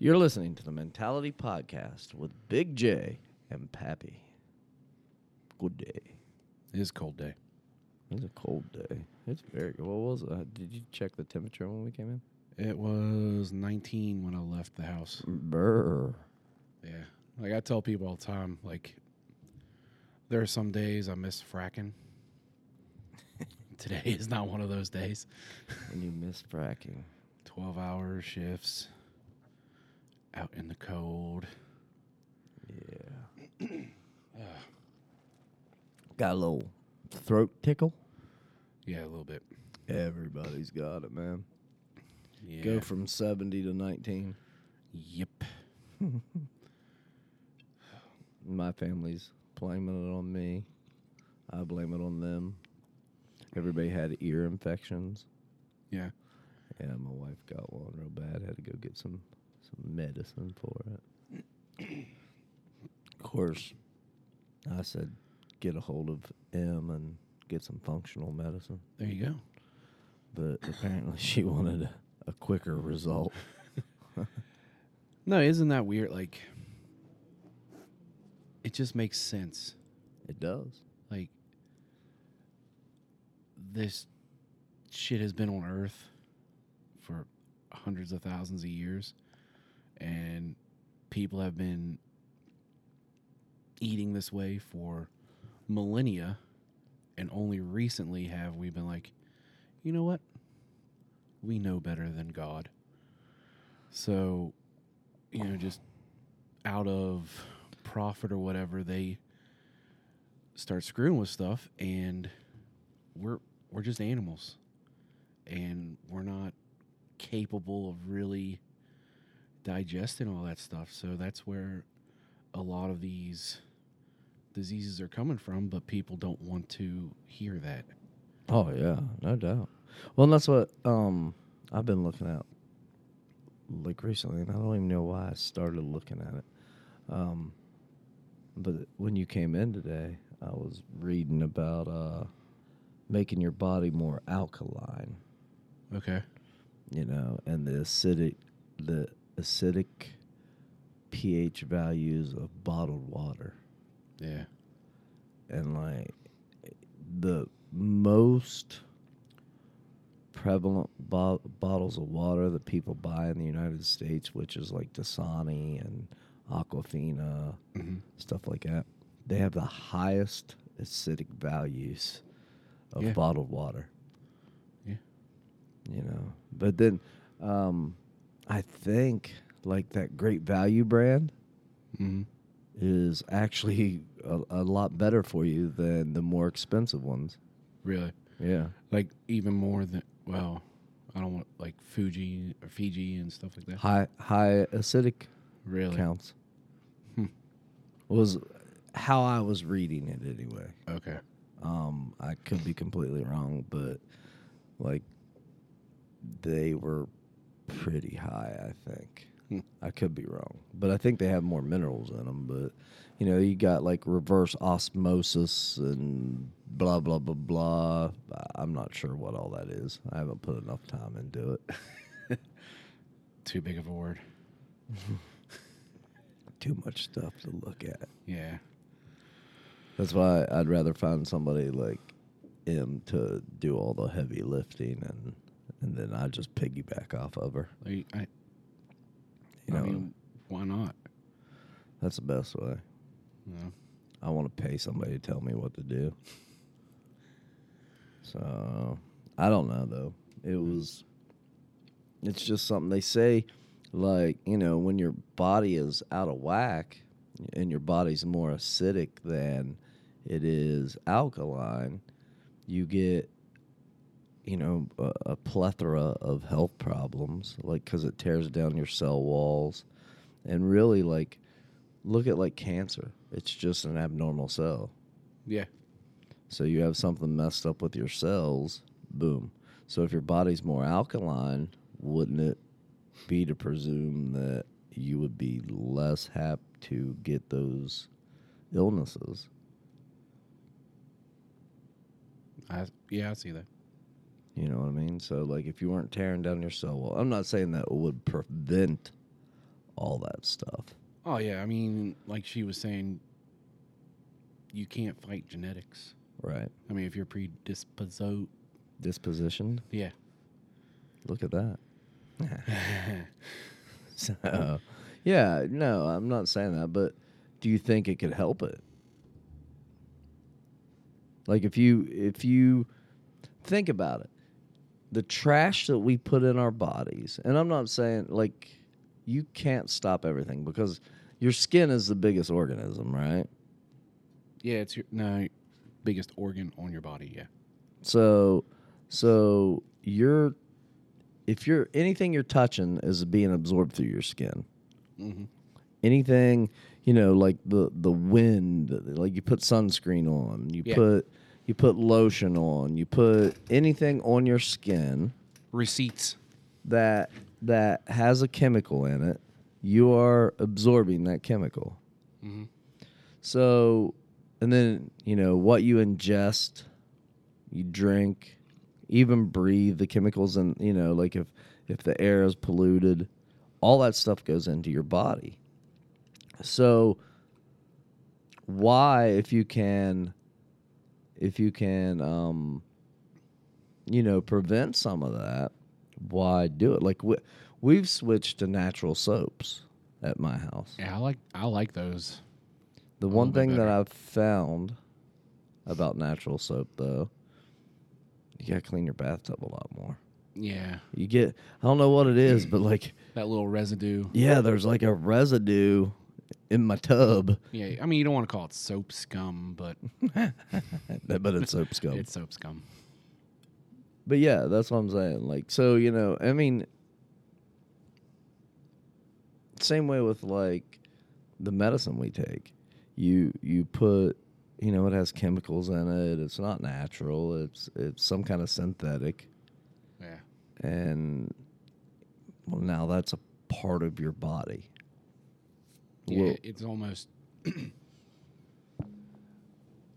You're listening to the Mentality Podcast with Big J and Pappy. Good day. It is a cold day. It's a cold day. It's very. What was it? Uh, Did you check the temperature when we came in? It was 19 when I left the house. Brr. Yeah. Like I tell people all the time, like there are some days I miss fracking. Today is not one of those days. When you miss fracking. 12 hour shifts out in the cold. Yeah. Got a little throat tickle. Yeah, a little bit. Everybody's got it, man. Yeah. Go from 70 to 19. Yep. My family's blaming it on me. I blame it on them. Everybody had ear infections. Yeah. Yeah, my wife got one real bad. Had to go get some some medicine for it. of course, I said get a hold of M and get some functional medicine, There you go. but apparently she wanted a, a quicker result. No, isn't that weird? Like, it just makes sense. It does. Like, this shit has been on Earth for hundreds of thousands of years, and people have been eating this way for millennia, and only recently have we been like, you know what? We know better than God. So, you know, just out of profit or whatever, they start screwing with stuff and we're we're just animals and we're not capable of really digesting all that stuff so that's where a lot of these diseases are coming from but people don't want to hear that Oh yeah, no doubt. Well, and that's what um I've been looking at like recently, and I don't even know why I started looking at it. Um, but when you came in today, I was reading about uh making your body more alkaline, okay you know, and the acidic the acidic pH values of bottled water. yeah and like the most prevalent bo- bottles of water that people buy in the United States, which is like Dasani and Aquafina, hmm stuff like that, they have the highest acidic values of Yeah. bottled water. Yeah. You know, but then um, I think like that Great Value brand hmm is actually a, a lot better for you than the more expensive ones. really Yeah. like even more than well i don't want like fuji or fiji and stuff like that High high acidic really counts. Hmm. Was how I was reading it anyway. okay Um, I could be completely wrong, but like they were pretty high, I think. Hmm. I could be wrong, but I think they have more minerals in them. But you know, you got like reverse osmosis and blah blah blah blah. I'm not sure what all that is. I haven't put enough time into it. too big of a word Too much stuff to look at. yeah That's why I'd rather find somebody like him to do all the heavy lifting and and then I just piggyback off of her. like, i You I know, mean, why not? that's the best way. Know? I want to pay somebody to tell me what to do. So I don't know though. It mm-hmm. was. It's just something they say, like you know, when your body is out of whack and your body's more acidic than it is alkaline, you get, you know, a, a plethora of health problems, like because it tears down your cell walls, and really like, look at like cancer. It's just an abnormal cell. Yeah. So you have something messed up with your cells, boom. So if your body's more alkaline, wouldn't it be to presume that you would be less apt to get those illnesses? I yeah, I see that. You know what I mean? So like if you weren't tearing down your cell wall, I'm not saying that it would prevent all that stuff. Oh yeah, I mean, like she was saying, you can't fight genetics. Right. I mean, if you're predisposed, Dispositioned. yeah. Look at that. so, yeah, no, I'm not saying that, but do you think it could help it? Like if you if you think about it, the trash that we put in our bodies, and I'm not saying like you can't stop everything because your skin is the biggest organism, right? yeah, it's your no biggest organ on your body. Yeah. So, so you're if you're anything you're touching is being absorbed through your skin. Mm-hmm. Anything you know, like the the wind, like you put sunscreen on, you Yeah. put you put lotion on, you put anything on your skin Receipts. that that has a chemical in it, you are absorbing that chemical. Mm-hmm. So, and then, you know, what you ingest, you drink, even breathe, the chemicals and, you know, like if if the air is polluted, all that stuff goes into your body. So, why if you can if you can um you know, prevent some of that, why do it? Like we, we've switched to natural soaps at my house. Yeah, I like I like those. The one thing that. I've found about natural soap, though, you gotta clean your bathtub a lot more. Yeah, You get, I don't know what it is, but like, that little residue. yeah, there's like a residue in my tub, Yeah, I mean you don't want to call it soap scum, but but it's soap scum. it's soap scum. But yeah, that's what I'm saying. Like, so you know, I mean, same way with like the medicine we take. You you put, you know, it has chemicals in it. It's not natural. It's it's some kind of synthetic, Yeah. and well, now that's a part of your body. Yeah, it's almost.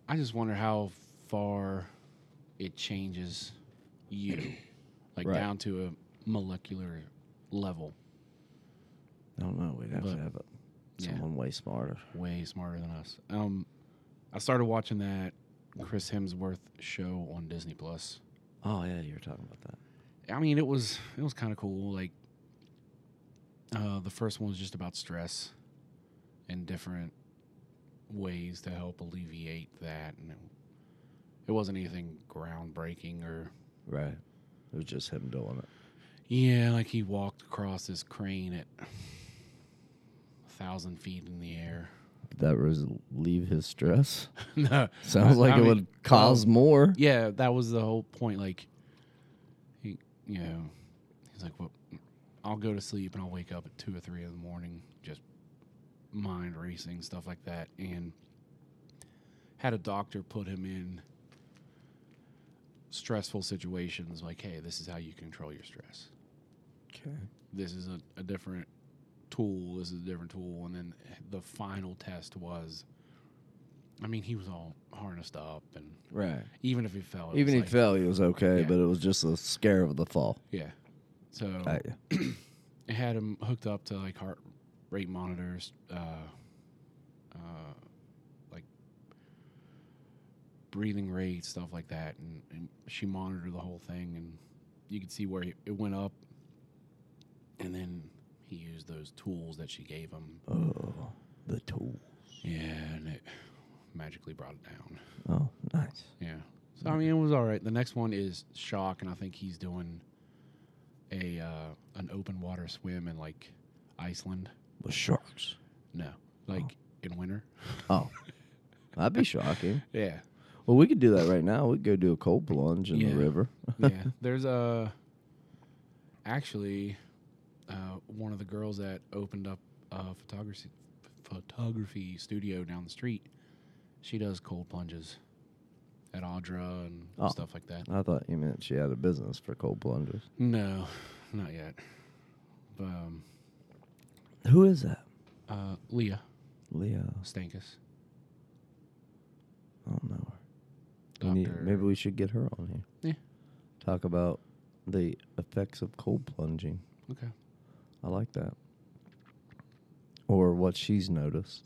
I just wonder how far it changes you, like Right. down to a molecular level. I don't know. We'd have But- to have a, yeah. someone way smarter. Way smarter than us. Um, I started watching that Chris Hemsworth show on Disney Plus. Oh yeah, you were talking about that. I mean, it was it was kind of cool. Like, uh, the first one was just about stress and different ways to help alleviate that, and it, it wasn't anything groundbreaking or Right. It was just him doing it. yeah, like he walked across this crane at a thousand feet in the air. That was relieve his stress. no, Sounds like I it mean, would cause well, more. Yeah, that was the whole point. Like, he, you know, he's like, "Well, I'll go to sleep and I'll wake up at two or three in the morning, just mind racing stuff like that." And had a doctor put him in stressful situations. Like, hey, this is how you control your stress. Okay. This is a, a different tool. This is a different tool. And then the final test was. I mean, he was all harnessed up, and Right. even if he fell, Even was he fell, he was okay, Yeah. but it was just a scare of the fall. Yeah. So I- it had him hooked up to like heart rate monitors, uh, uh, like breathing rate, stuff like that, and, and she monitored the whole thing, and you could see where he- it went up, and then he used those tools that she gave him. oh, the tool. Yeah, and it magically brought it down. Oh, nice. Yeah. So I mean, it was all right. The next one is shock, and I think he's doing a uh, an open water swim in like Iceland. With sharks. No, like in winter. Oh, that'd be shocking. Yeah. Well, we could do that right now. We could go do a cold plunge in Yeah. the river. yeah. There's a actually uh, one of the girls that opened up a photography photography studio down the street. She does cold plunges at Audra and Oh. stuff like that. I thought you meant she had a business for cold plunges. No, not yet. But, um, Who is that? uh, Leah Leah. Stankus. I don't know her. We need- Doctor. maybe we should get her on here. Yeah. Talk about the effects of cold plunging. Okay. I like that. or what she's noticed.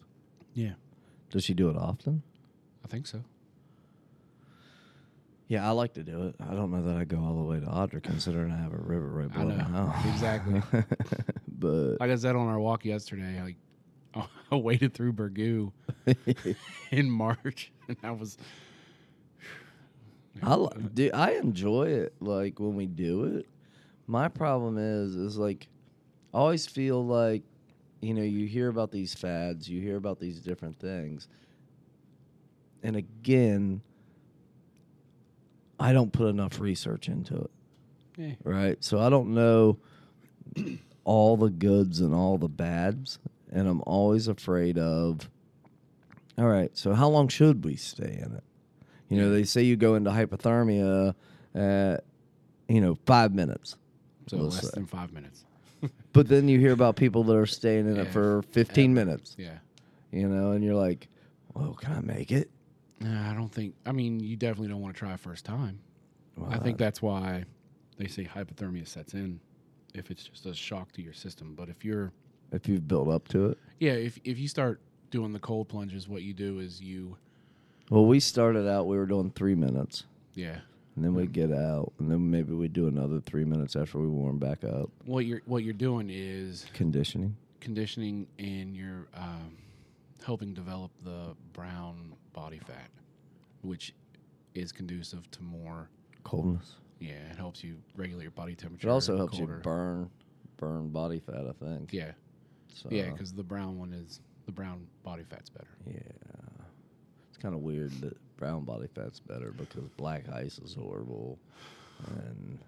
Yeah, Does she do it often? I think so. Yeah, I like to do it. I don't know that I go all the way to Audra, considering I have a river right I below my house. exactly. but Like I said on our walk yesterday, like I waded through Burgoo in March, and I was. I do. I enjoy it. Like when we do it. My problem is, is like, I always feel like, you know, you hear about these fads, you hear about these different things, and again, I don't put enough research into it. Yeah. right? So I don't know all the goods and all the bads, and I'm always afraid of. All right, so how long should we stay in it? You know, they say you go into hypothermia at, you know, five minutes, So less say. than five minutes. but then you hear about people that are staying in it for 15 ever. minutes, Yeah. you know, and you're like, well, can I make it? Nah, I don't think. I mean, you definitely don't want to try first time. Well, I think that's why they say hypothermia sets in if it's just a shock to your system. But if you're, if you've built up to it. yeah, if if you start doing the cold plunges, what you do is you, Well, we started out, we were doing three minutes. yeah, And then we get out, and then maybe we do another three minutes after we warm back up. what you're what you're doing is Conditioning. conditioning and you're um, helping develop the brown body fat, which is conducive to more. coldness. Yeah, it helps you regulate your body temperature. It also helps colder. you burn burn body fat. I think. Yeah, So, yeah, because the brown one is the brown body fat's better. yeah, it's kind of weird that brown body fat's better because black ice is horrible, and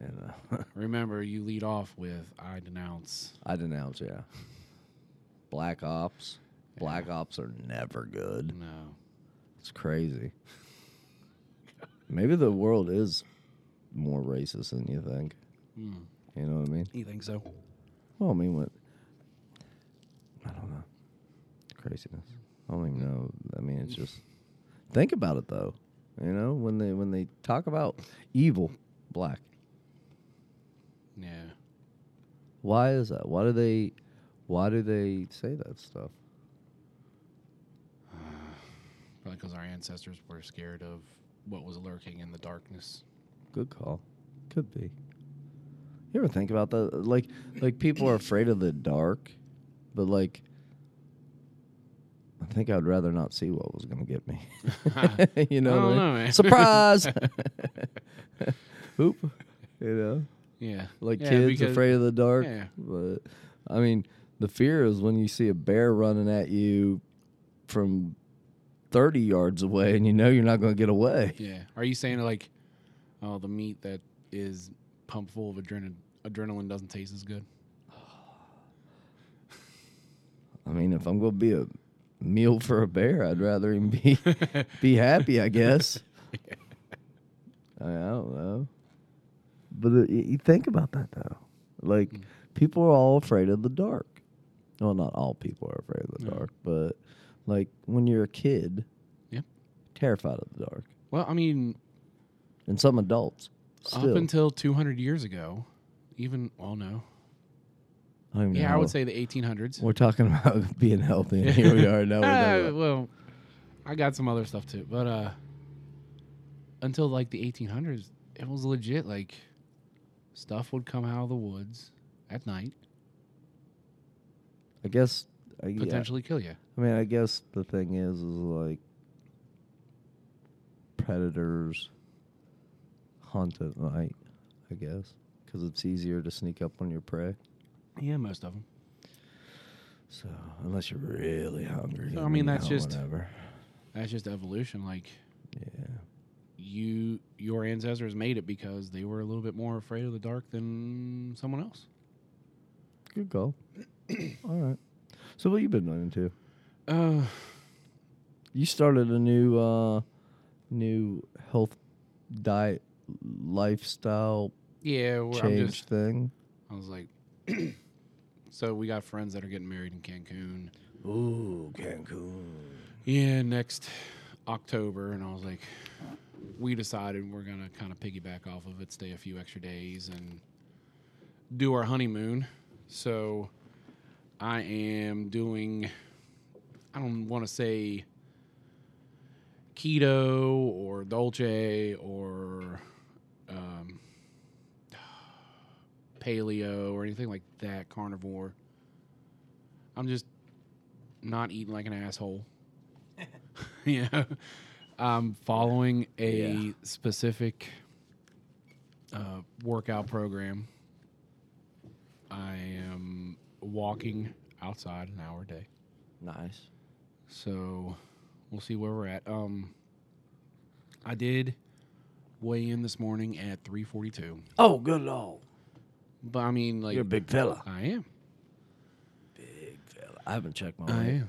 and uh, Remember, you lead off with I denounce. I denounce. Yeah, black ops. Black ops are never good. No, It's crazy. Maybe the world is more racist than you think. mm. You know what I mean? you think so? Well, I mean, what? I don't know. Craziness. I don't even know. I mean, it's just think about it though. You know, when they when they talk about evil, black. Yeah, Why is that? Why do they? Why do they say that stuff? probably because our ancestors were scared of what was lurking in the darkness. Good call. Could be. You ever think about that? Like, like people are afraid of the dark, but like, I think I'd rather not see what was going to get me. you know, I don't know, man. Surprise! Oop. You know, Yeah, like Yeah, kids afraid of the dark. Yeah. But I mean, the fear is when you see a bear running at you from thirty yards away, and you know you're not going to get away. Yeah. Are you saying like, oh, the meat that is pumped full of adrenaline adrenaline doesn't taste as good? I mean, if I'm going to be a meal for a bear, I'd rather him be be happy. I guess. I, I don't know, but uh, you think about that though. Like Mm. people are all afraid of the dark. Well, not all people are afraid of the No. dark, but like when you're a kid, Yep. terrified of the dark, Well, I mean, and some adults still. up until 200 years ago, even well, no, I yeah, I would say the 1800s. we're talking about being healthy, and here we are now. Ah, well, I got some other stuff too, but uh, until like the 1800s, it was legit. Like, stuff would come out of the woods at night, I guess. I, yeah. potentially kill you. I mean, I guess the thing is, is like predators hunt at night. I guess because it's easier to sneak up on your prey. Yeah, most of them. So unless you're really hungry, So, I mean, that's just- whatever. That's just evolution. Like, Yeah, you, your ancestors made it because they were a little bit more afraid of the dark than someone else. good call. All right. So what you been doing too? Uh, You started a new, uh new health diet lifestyle yeah, where I'm change just. thing. I was like, so we got friends that are getting married in Cancun. Ooh, Cancun. Yeah, next October, and I was like, we decided we're gonna kind of piggyback off of it, stay a few extra days, and do our honeymoon. So I am doing. I don't want to say keto or dolce or um, paleo or anything like that. Carnivore. I'm just not eating like an asshole. you know, I'm following a Yeah. specific uh, workout program. I am walking outside an hour a day, Nice. So we'll see where we're at. Um, I did weigh in this morning at 3:42, Oh, good lord. but I mean, like, You're a big fella. I am. Big fella. I haven't checked my I weight.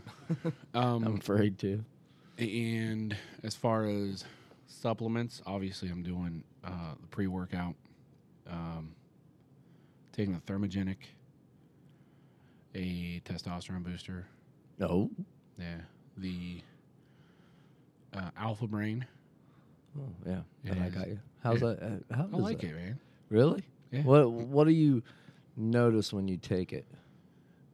am. um, I'm afraid to. And as far as supplements, obviously I'm doing uh, the pre workout, um, taking the thermogenic, a testosterone booster, No. Yeah, the uh, Alpha Brain. Oh, yeah. It But I is. got you. How's that? uh, How I like that- it, man. Really? Yeah. What What do you notice when you take it?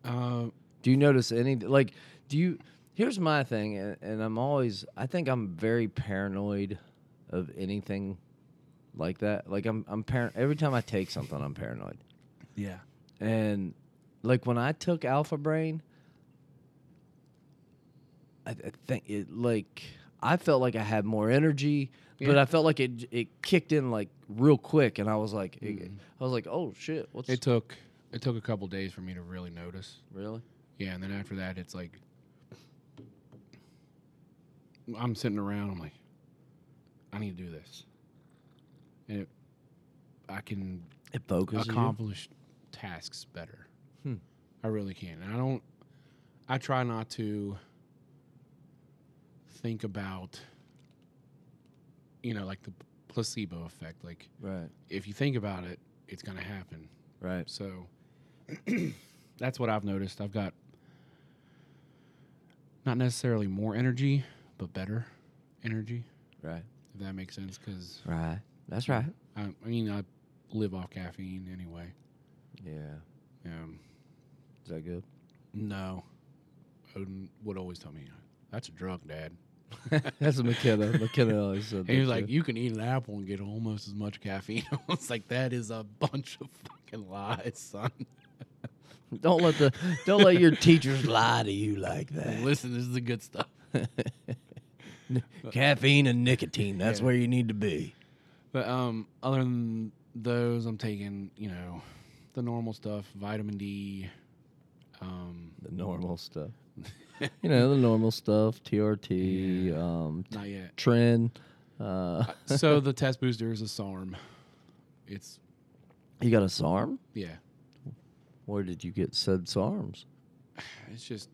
Uh, Do you notice any like? Do you? Here's my thing, and, and I'm always. I think I'm very paranoid of anything like that. Like I'm. I'm par- Every time I take something, I'm paranoid. yeah. And like when I took Alpha Brain, I, I think it like I felt like I had more energy, but I felt like it it kicked in like real quick, and I was like, it- I was like, oh shit, what's It took it took a couple days for me to really notice. really? Yeah, and then after that, it's like I'm sitting around. I'm like, I need to do this, and it, I can It focuses you? accomplish tasks better. Hmm. I really can, and I don't. I try not to think about, you know, like the placebo effect. Like Right, if you think about it, it's going to happen. right. So that's what I've noticed. I've got not necessarily more energy, but better energy, Right. if that makes sense. Because Right. That's right. I, I mean, I live off caffeine anyway. Yeah. Um, Is that good? no, Odin would always tell me that's a drug, Dad. That's what McKenna. McKenna always said. He was like, "You can eat an apple and get almost as much caffeine." I was like, "That is a bunch of fucking lies, son." "Don't let the don't let your teachers lie to you like that." Listen, this is the good stuff. Caffeine and nicotine. That's Yeah. where you need to be. But um, other than those, I'm taking you know the normal stuff, vitamin D. Um, The normal stuff. You know the normal stuff. TRT. Yeah. Um, not yet. Tren. Uh, so the test booster is a SARM. It's you got a SARM? yeah. Where did you get said SARMs? It's just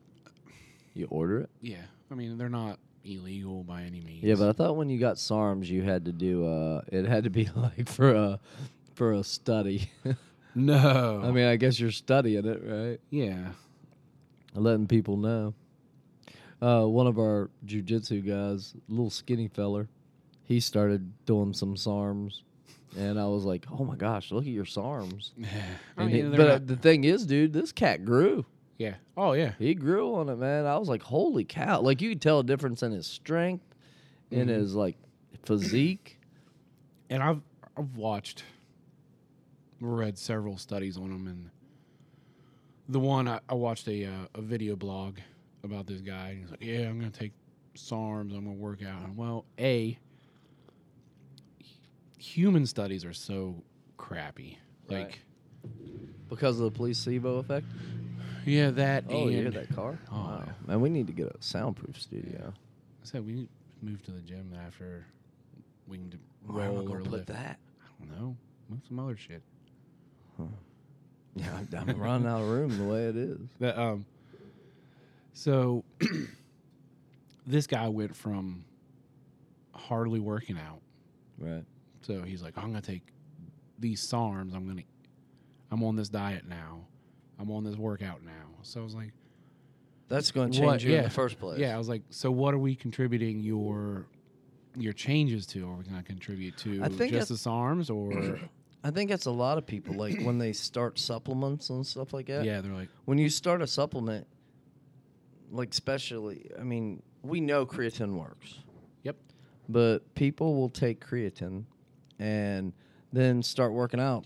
You order it? yeah. I mean, they're not illegal by any means. Yeah, but I thought when you got SARMs, you had to do. Uh, it had to be like for a for a study. no. I mean, I guess you're studying it, right? yeah. Letting people know. Uh, one of our jujitsu guys, little skinny feller, he started doing some SARMs, and I was like, "Oh my gosh, look at your SARMs!" I mean, he- but uh, the thing is, dude, this cat grew. yeah. Oh yeah. He grew on it, man. I was like, "Holy cow!" Like you could tell a difference in his strength, in Mhm. his like physique. and I've I've watched, read several studies on him, and the one I, I watched a uh, a video blog about this guy. And he's like, "Yeah, I'm gonna take SARMs. I'm gonna work out." And well, a human studies are so crappy. Right. Like, Because of the placebo effect. yeah, that. Oh, and you hear that car? Oh, wow. man, we need to get a soundproof studio. I said we need to move to the gym after we can do Where am I roll gonna or put lift. that? I don't know. Move some other shit. Yeah, I'm- I'm running out of room the way it is. That um so this guy went from hardly working out. Right. So he's like, I'm gonna take these SARMs, I'm gonna I'm on this diet now. I'm on this workout now. So I was like, That's going to change What- you in yeah. the first place. Yeah, I was like, so what are we contributing your your changes to? Are we gonna contribute to I think just the SARMs or I think that's a lot of people. Like when they start supplements and stuff like that. Yeah, they're like, When you start a supplement, like especially, I mean, we know creatine works. Yep. But people will take creatine and then start working out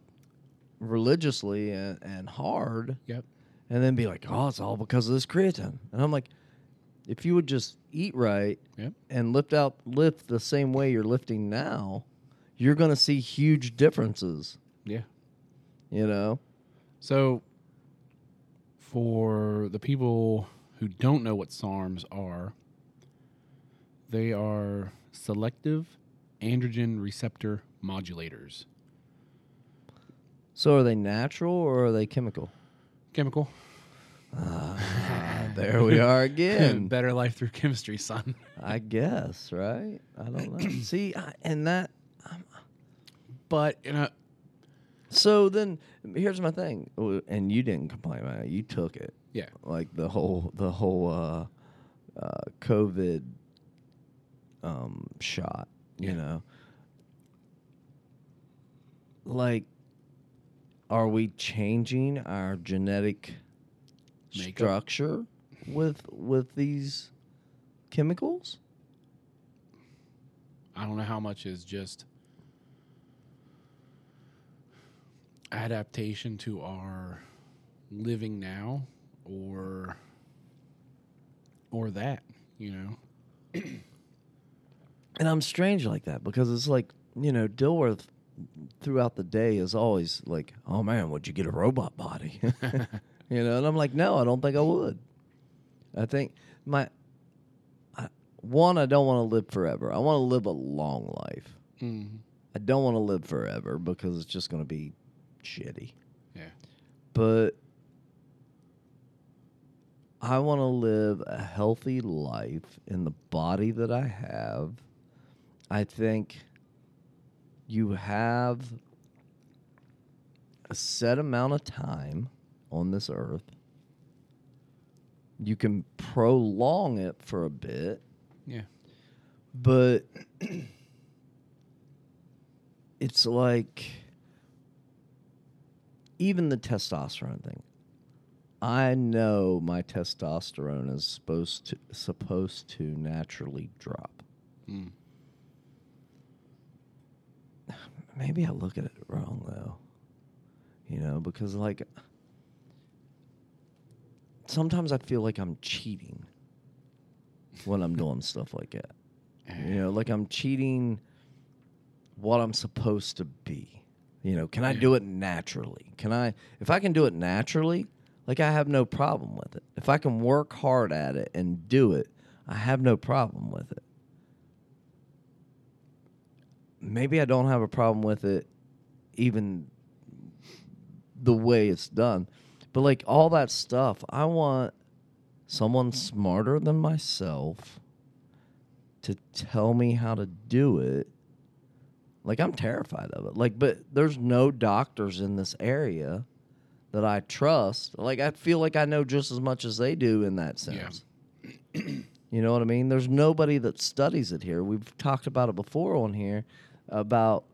religiously and, and hard yep, and then be like, oh, it's all because of this creatine. And I'm like, if you would just eat right Yep. and lift out, lift the same way you're lifting now, you're going to see huge differences, yeah. you know? So, for the people who don't know what SARMs are, they are selective androgen receptor modulators. So are they natural or are they chemical? Chemical. Ah, there we are again. Better life through chemistry, son. I guess, right? I don't know. See, I, and that. But you know, So then, here's my thing, and you didn't complain about it. You took it, yeah, like the whole the whole uh, uh, COVID um, shot. You Yeah. know, like, are we changing our genetic Makeup. structure with with these chemicals? I don't know how much is just adaptation to our living now or or that, you know. And I'm strange like that because it's like, you know, Dilworth throughout the day is always like, oh man, would you get a robot body? you know, and I'm like, no, I don't think I would. I think my, I, one, I don't want to live forever. I want to live a long life. Mm, I don't want to live forever because it's just going to be shitty. yeah. But I want to live a healthy life in the body that I have. I think you have a set amount of time on this earth. You can prolong it for a bit, Yeah. but it's like even the testosterone thing. I know my testosterone is supposed to supposed to naturally drop. Mm. Maybe I look at it wrong though. You know, because like sometimes I feel like I'm cheating when I'm doing stuff like that. You know, like I'm cheating what I'm supposed to be. You know, can I mm-hmm. do it naturally? Can I if I can do it naturally, like I have no problem with it. If I can work hard at it and do it, I have no problem with it. Maybe I don't have a problem with it even the way it's done. But like all that stuff, I want someone smarter than myself to tell me how to do it. Like I'm terrified of it. Like but there's no doctors in this area that I trust. Like I feel like I know just as much as they do in that Yeah. sense. you know what I mean? There's nobody that studies it here. We've talked about it before on here about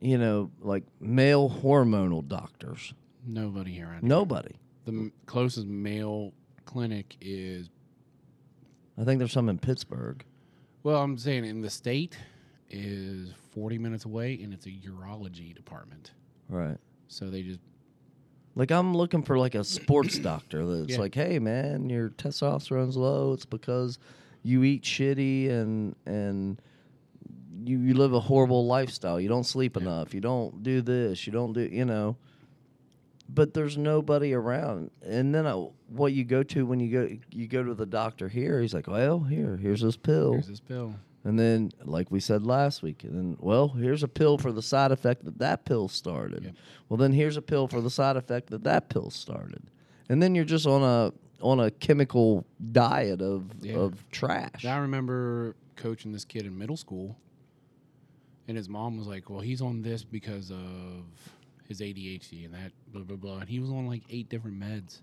you know like male hormonal doctors. Nobody here. around here. Nobody. The m- closest male clinic is I think there's some in Pittsburgh. well, I'm saying in the state is 40 minutes away, and it's a urology department. Right. So they just Like I'm looking for like a sports doctor that's Yeah. like, "Hey man, your testosterone's low. It's because you eat shitty and and you you live a horrible lifestyle. You don't sleep Yeah. enough. You don't do this. You don't do, you know." But there's nobody around. And then I, what you go to when you go you go to the doctor here, he's like, "Well, here, here's this pill." here's this pill. And then, like we said last week, and then, well, here's a pill for the side effect that that pill started. Yep. Well, then here's a pill for the side effect that that pill started. And then you're just on a on a chemical diet of Yeah. of trash. I remember coaching this kid in middle school, and his mom was like, "Well, he's on this because of his ADHD and that blah blah blah." And he was on like eight different meds.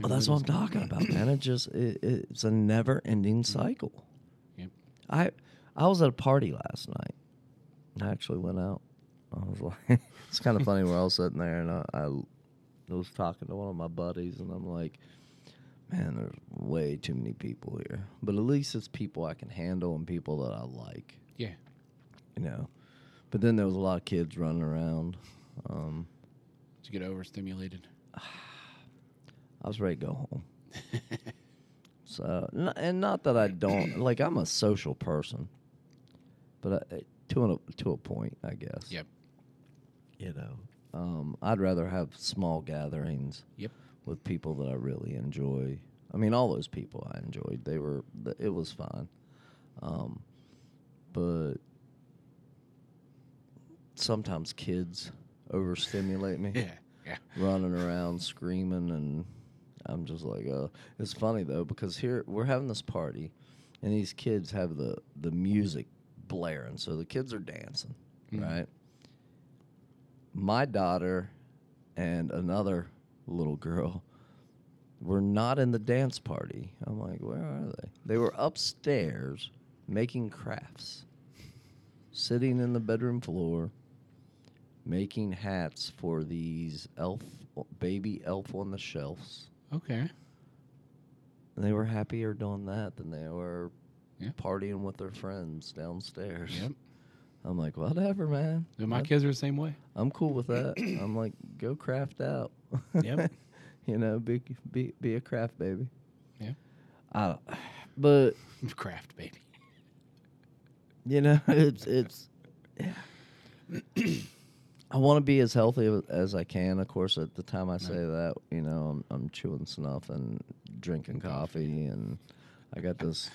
Well, that's what I'm talking about, man. It just it, it's a never ending cycle. I I was at a party last night. I actually went out, I was like, it's kind of funny. We're all sitting there, and I, I was talking to one of my buddies, and I'm like, man, there's way too many people here. But at least it's people I can handle and people that I like, Yeah. you know. But then there was a lot of kids running around. Um, To get overstimulated. I was ready to go home. so, n- and not that I don't like. I'm a social person, but I, to a to a point, I guess. Yep. You know, um, I'd rather have small gatherings Yep. with people that I really enjoy. I mean, all those people I enjoyed. They were. It was fun. Um, but sometimes kids overstimulate me Yeah. Yeah. running around screaming and I'm just like uh it's funny though because here we're having this party and these kids have the the music blaring so the kids are dancing Mhm. right my daughter and another little girl were not in the dance party I'm like where are they they were upstairs making crafts sitting in the bedroom floor making hats for these elf baby elf on the shelves. Okay. And they were happier doing that than they were Yeah. partying with their friends downstairs. Yep. I'm like, whatever, man. And my That- kids are the same way. I'm cool with that. I'm like, go craft out. Yep. you know, be be be a craft baby. Yeah. I don't, but Craft baby. you know, it's it's. Yeah. I want to be as healthy as I can. Of course, at the time I say that, you know, I'm, I'm chewing snuff and drinking coffee, and I got this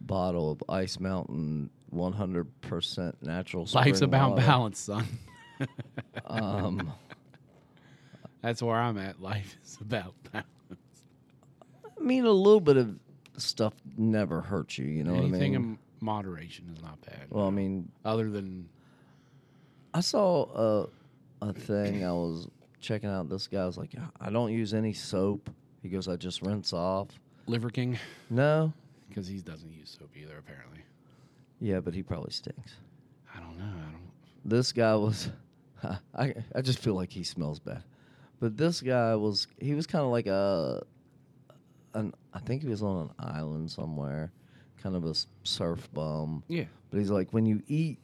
bottle of Ice Mountain 100% natural. Life's about water. balance, son. Um, That's where I'm at. Life is about balance. I mean, a little bit of stuff never hurts you. You know Anything what I mean? in moderation is not bad. well, I mean, other than I saw a a thing. I was checking out. This guy was like, "I don't use any soap." He goes, "I just rinse off." Liver King, No, because he doesn't use soap either. Apparently, yeah, but he probably stinks. I don't know. I don't. This guy was. I I just feel like he smells bad, but this guy was. He was kind of like a. An I think he was on an island somewhere, kind of a surf bum. Yeah. But he's like, when you eat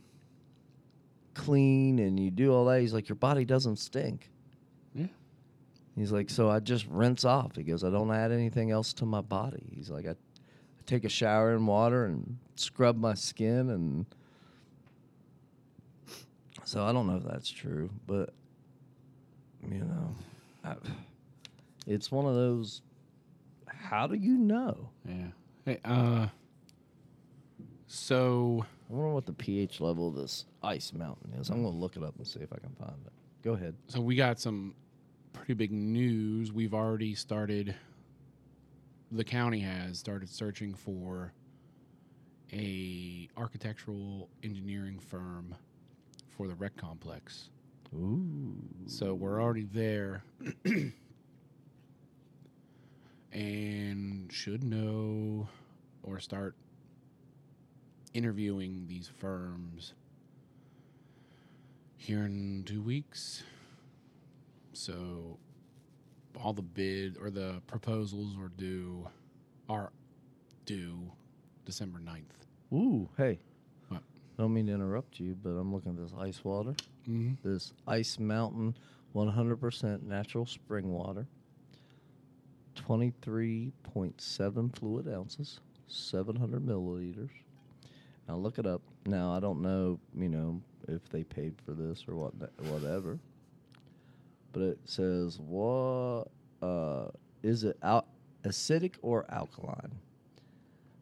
clean and you do all that, he's like, your body doesn't stink. Yeah. He's like, so I just rinse off. He goes, I don't add anything else to my body. He's like, I, I take a shower in water and scrub my skin. And so I don't know if that's true, but, you know, I, it's one of those, how do you know? Yeah. Hey, uh. So I wonder what the pH level of this ice mountain is. I'm going to look it up and see if I can find it. Go ahead. so we got some pretty big news. We've already started. The county has started searching for a architectural engineering firm for the rec complex. Ooh. So we're already there and should know or start interviewing these firms here in two weeks. So all the bid or the proposals are due are due December 9th. Ooh, hey. What? Don't mean to interrupt you, but I'm looking at this ice water. Mm-hmm. This Ice Mountain 100% natural spring water. 23.7 fluid ounces, 700 milliliters. Now look it up. Now I don't know, you know, if they paid for this or what, whatever. But it says what uh, is it out acidic or alkaline?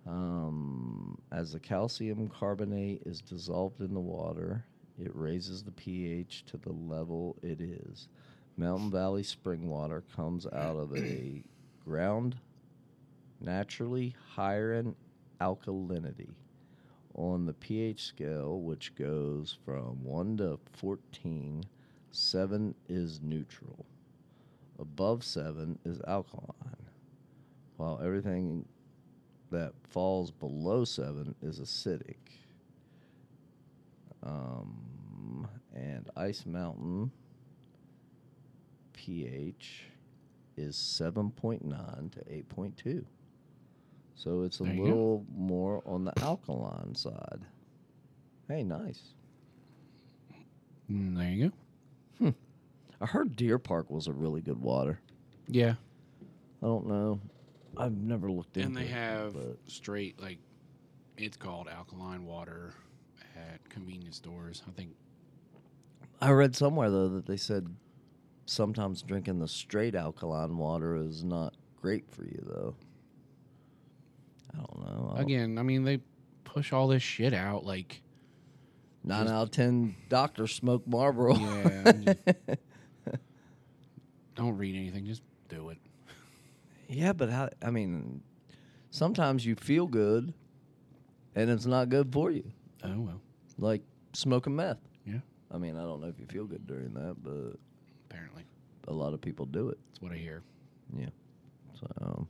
Um, as the calcium carbonate is dissolved in the water, it raises the pH to the level it is. Mountain Valley spring water comes out of a ground naturally higher in alkalinity on the pH scale, which goes from 1 to 14. 7 is neutral. Above 7 is alkaline, while everything that falls below 7 is acidic. Um, and Ice Mountain pH is 7.9 to 8.2. So it's a There you go. little more on the alkaline side. Hey, nice. Mm, there you go. I heard Deer Park was a really good water. Yeah. I don't know. I've never looked into And they it, have but- straight like it's called alkaline water at convenience stores. I think I read somewhere though that they said sometimes drinking the straight alkaline water is not great for you though. I don't know. I don't- again, I mean they push all this shit out like nine out of ten doctors smoke Marlboro. yeah, I'm just- don't read anything, just do it. yeah, but how? I mean, sometimes you feel good, and it's not good for you. Oh well, Like smoking meth. Yeah. I mean, I don't know if you feel good during that, but apparently. a lot of people do it. That's what I hear. Yeah. So,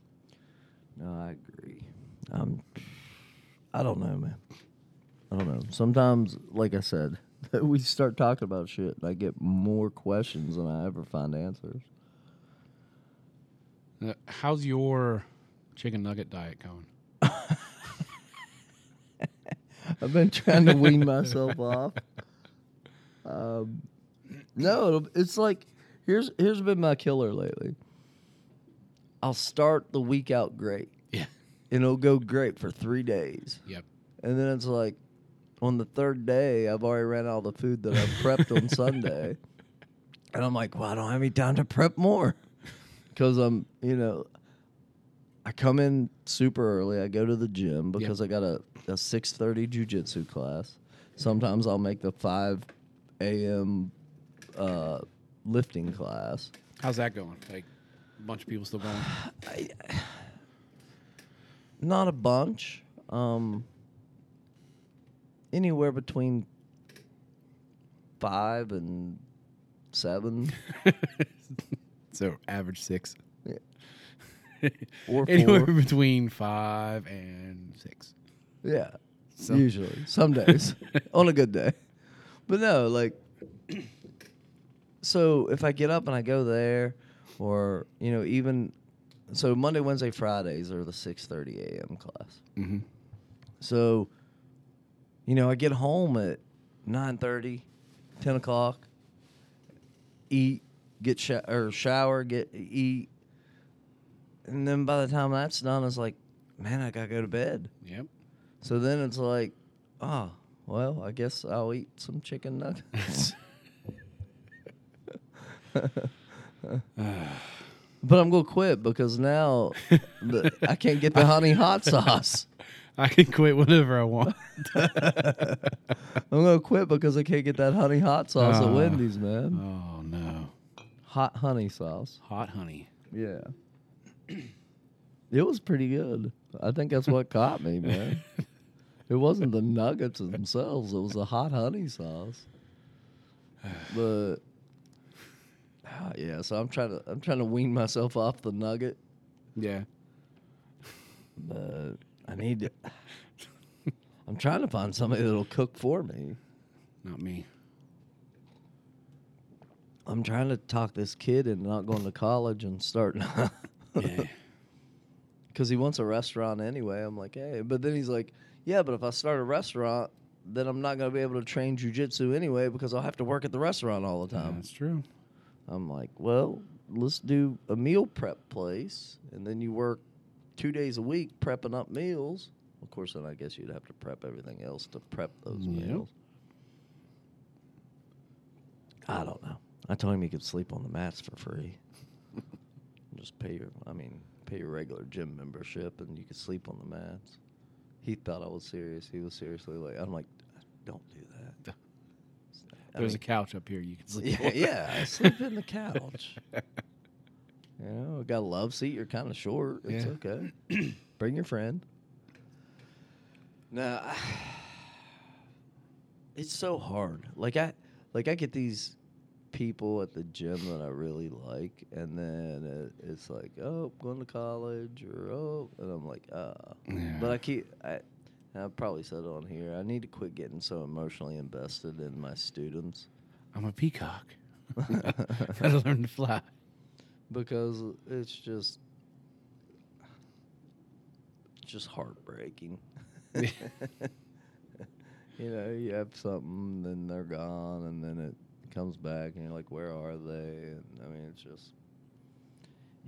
no, I agree. Um, I don't know, man. I don't know. Sometimes, like I said, we start talking about shit, and I get more questions than I ever find answers. Uh, how's your chicken nugget diet going? I've been trying to wean myself off. Um, no, it'll- it's like here's here's been my killer lately. I'll start the week out great. And it'll go great for three days. Yep. And then it's like on the third day, I've already ran out of the food that I've prepped on Sunday. And I'm like, well, I don't have any time to prep more. Because I'm, you know, I come in super early. I go to the gym because I got a, a 6.30 jujitsu class. Sometimes I'll make the 5 a.m. Uh, lifting class. How's that going? Like a bunch of people still going? I, not a bunch. Um, anywhere between five and seven, so average six. Yeah. or Anywhere four. between five and six. Yeah, So- usually some days on a good day, but no, like. So if I get up and I go there, or you know, even so, Monday, Wednesday, Fridays are the six thirty a.m. class. Mm-hmm. So, you know, I get home at 9.30, 10 o'clock, eat, get sh- or shower, get eat, and then by the time that's done, it's like, man, I gotta go to bed. Yep. So then it's like, oh, well, I guess I'll eat some chicken nuggets. but I'm gonna quit because now the, I can't get the honey hot sauce. I can quit whenever I want. I'm gonna quit because I can't get that honey hot sauce at Ah. Wendy's, man. Oh no. Hot honey sauce. Hot honey. Yeah. It was pretty good. I think that's what caught me, man. It wasn't the nuggets themselves; it was the hot honey sauce. But ah, yeah, so I'm trying to I'm trying to wean myself off the nugget, Yeah. but I need to. I'm trying to find somebody that'll cook for me. Not me. I'm trying to talk this kid into not going to college and starting Yeah. because he wants a restaurant anyway. I'm like, hey, but then he's like, yeah, but if I start a restaurant, then I'm not going to be able to train jujitsu anyway because I'll have to work at the restaurant all the time. That's true. I'm like, well, let's do a meal prep place, and then you work two days a week prepping up meals. Of course, then I guess you'd have to prep everything else to prep those Yep. meals. I don't know. I told him he could sleep on the mats for free. Just pay your, I mean, pay your regular gym membership, and you could sleep on the mats. He thought I was serious. He was seriously like, I'm like, don't do that. There's mean- a couch up here you can sleep yeah, on. yeah, I sleep in the couch. You know, got a love seat. You're kind of short. It's Yeah. okay. Bring your friend. No, it's so hard. Like I, like I get these people at the gym that I really like, and then it, it's like, oh, going to college, or oh, and I'm like, ah. Yeah. But I keep, I, I've probably said it on here. I need to quit getting so emotionally invested in my students I'm a peacock. Gotta learn to fly. because it's just just heartbreaking. you know, you have something, and then they're gone, and then it comes back, and you're like, "Where are they?" And I mean, it's just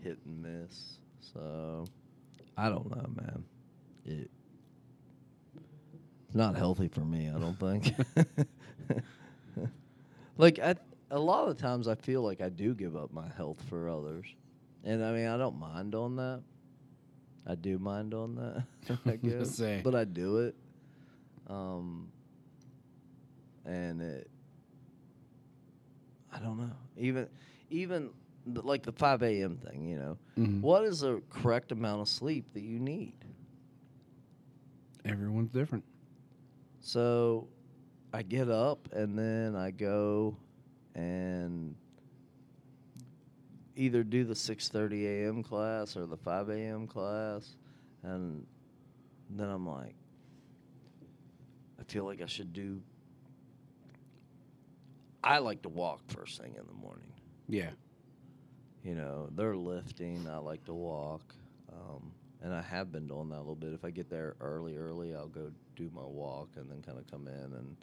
hit and miss. So I don't know, man. It not healthy for me. I don't think. like I, a lot of times, I feel like I do give up my health for others, and I mean, I don't mind on that. I do mind on that, I guess, but I do it. Um, and it, I don't know. Even, even the, like the five a.m. thing, you know, Mhm. what is the correct amount of sleep that you need? Everyone's different. So I get up and then I go and either do the 6:30 a.m. class or the 5 a.m. class and then I'm like I feel like I should do I like to walk first thing in the morning. Yeah. You know, they're lifting. I like to walk. Um, and I have been doing that a little bit. If I get there early, early, I'll go do my walk and then kind of come in and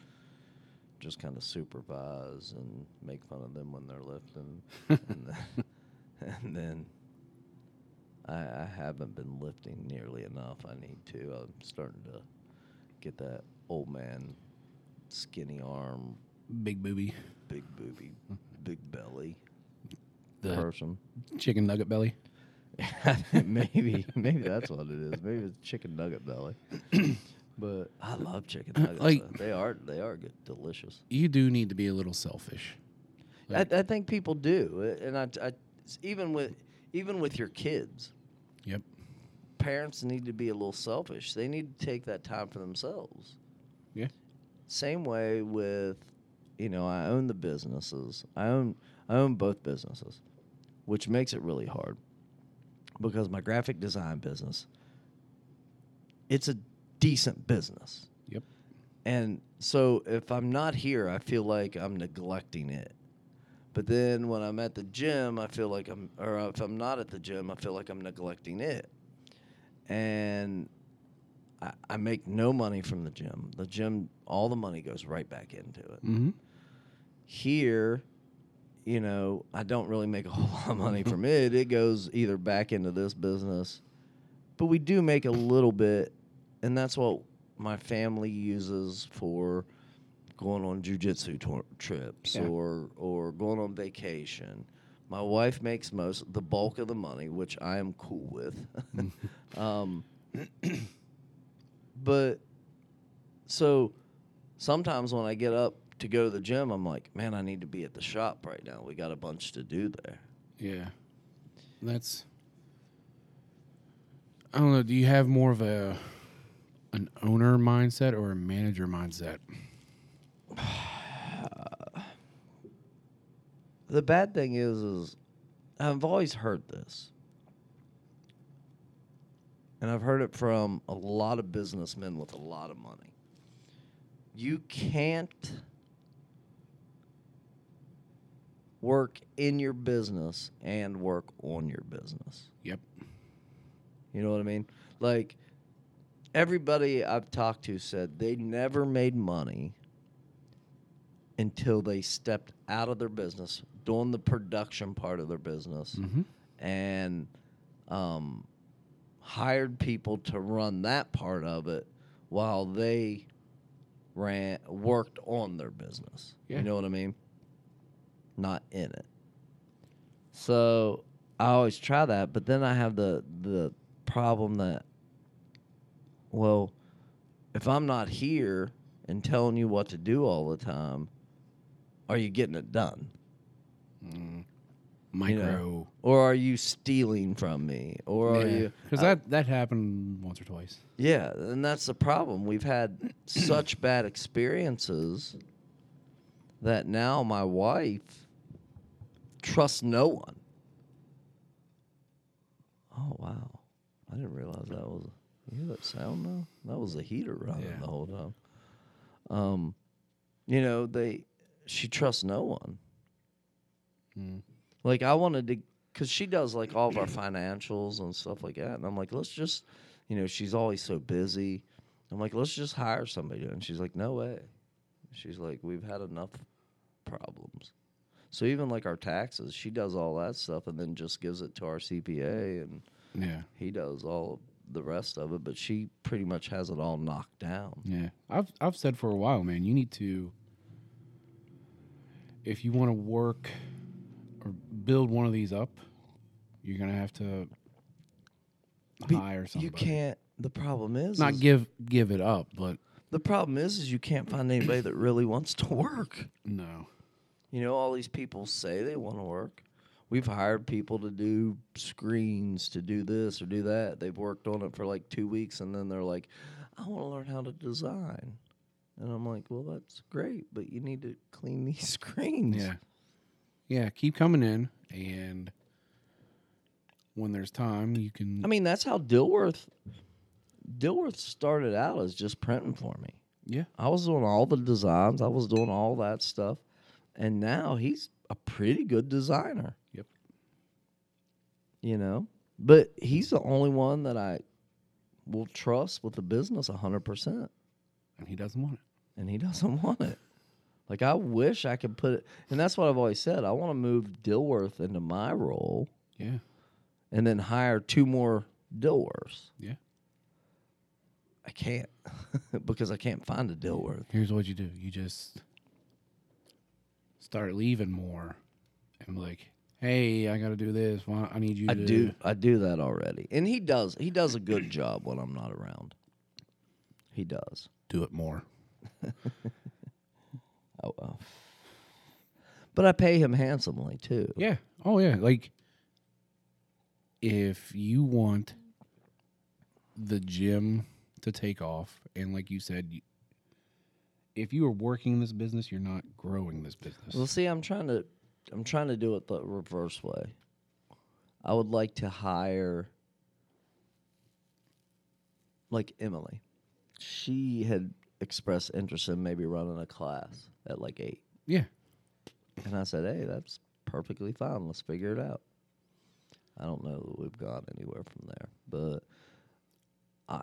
just kind of supervise and make fun of them when they're lifting. and then, and then I, I haven't been lifting nearly enough. I need to. I'm starting to get that old man, skinny arm, Big booby. big booby, big belly The person. chicken nugget belly. maybe maybe that's what it is. Maybe it's chicken nugget belly. but I love chicken nuggets. Like- though. they are they are good, delicious. You do need to be a little selfish. Like- I, I think people do, and I, I even with even with your kids, Yep. parents need to be a little selfish. They need to take that time for themselves. Yeah. Same way with, you know, I own the businesses. I own I own both businesses, which makes it really hard because my graphic design business, it's a decent business. Yep. And so if I'm not here, I feel like I'm neglecting it. But then when I'm at the gym, I feel like I'm, or if I'm not at the gym, I feel like I'm neglecting it. And I, I make no money from the gym. The gym, all the money goes right back into it. Mm-hmm. Here, you know, I don't really make a whole lot of money from it. It goes either back into this business, but we do make a little bit, and that's what my family uses for going on jujitsu tor- trips Yeah. or or going on vacation. My wife makes most the bulk of the money, which I am cool with. um, but so sometimes when I get up to go to the gym, I'm like, man, I need to be at the shop right now. We got a bunch to do there. Yeah. That's. I don't know. Do you have more of a an owner mindset or a manager mindset? The bad thing is, is I've always heard this, and I've heard it from a lot of businessmen with a lot of money. You can't work in your business and work on your business. Yep. You know what I mean? Like everybody I've talked to said they never made money until they stepped out of their business, doing the production part of their business, Mm-hmm. and um, hired people to run that part of it while they ran worked on their business. Yeah. You know what I mean? Not in it. So I always try that, but then I have the the problem that well, if I'm not here and telling you what to do all the time, are you getting it done? Mm. You know, Micro. or are you stealing from me? Or are you Because that that happened once or twice. Yeah, and that's the problem. We've had such bad experiences that now my wife trusts no one. Oh wow. I didn't realize that was You hear that sound though? That was a heater running Yeah. the whole time. Um, you know they. She trusts no one. Mm. Like I wanted to, cause she does like all of our financials and stuff like that, and I'm like, let's just, you know, she's always so busy. I'm like, let's just hire somebody, and she's like, no way. She's like, we've had enough problems. So even like our taxes, she does all that stuff, and then just gives it to our CPA, and Yeah. he does all the rest of it. But she pretty much has it all knocked down. Yeah. I've I've said for a while, man, you need to if you want to work or build one of these up, you're gonna have to But hire somebody. You can't. The problem is, not is- give give it up, but the problem is, is you can't find anybody that really wants to work. no. You know, all these people say they want to work. We've hired people to do screens, to do this or do that. They've worked on it for like two weeks, and then they're like, "I want to learn how to design." And I'm like, "Well, that's great, but you need to clean these screens." Yeah. Yeah, keep coming in and when there's time you can I mean, that's how Dilworth. Dilworth started out as just printing for me. Yeah. I was doing all the designs. I was doing all that stuff, and now he's a pretty good designer. Yep. You know, but he's the only one that I will trust with the business hundred percent, and he doesn't want it. and he doesn't want it. Like I wish I could put it, and that's what I've always said. I want to move Dilworth into my role, Yeah. and then hire two more Dilworths. Yeah. I can't because I can't find a Dilworth. Here's what you do. You just start leaving more and be like, "Hey, I got to do this. Why I need you I to do I do that already, and he does he does a good job when I'm not around. He does. do it more." Oh well. But I pay him handsomely too. Yeah. Oh yeah. Like if you want the gym to take off, and like you said, you, if you are working in this business, you're not growing this business. Well, see, I'm trying to I'm trying to do it the reverse way. I would like to hire like Emily. She had expressed interest in maybe running a class at like eight. yeah. And I said, hey, that's perfectly fine. Let's figure it out. I don't know that we've gone anywhere from there. But I,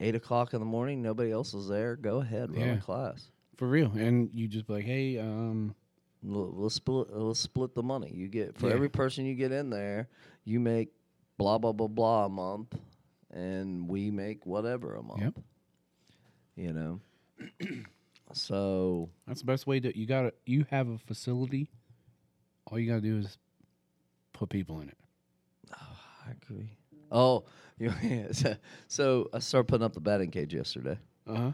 8 o'clock in the morning, nobody else is there. Go ahead, run Yeah. a class. For real. And you just be like, "Hey, um, L- Let's split, let's split the money. You get For Yeah. every person you get in there, you make blah, blah, blah, blah a month. And we make whatever a month. Yep. You know? so that's the best way to you got to you have a facility. All you got to do is put people in it. I agree. Oh, you so, so I started putting up the batting cage yesterday. Uh-huh.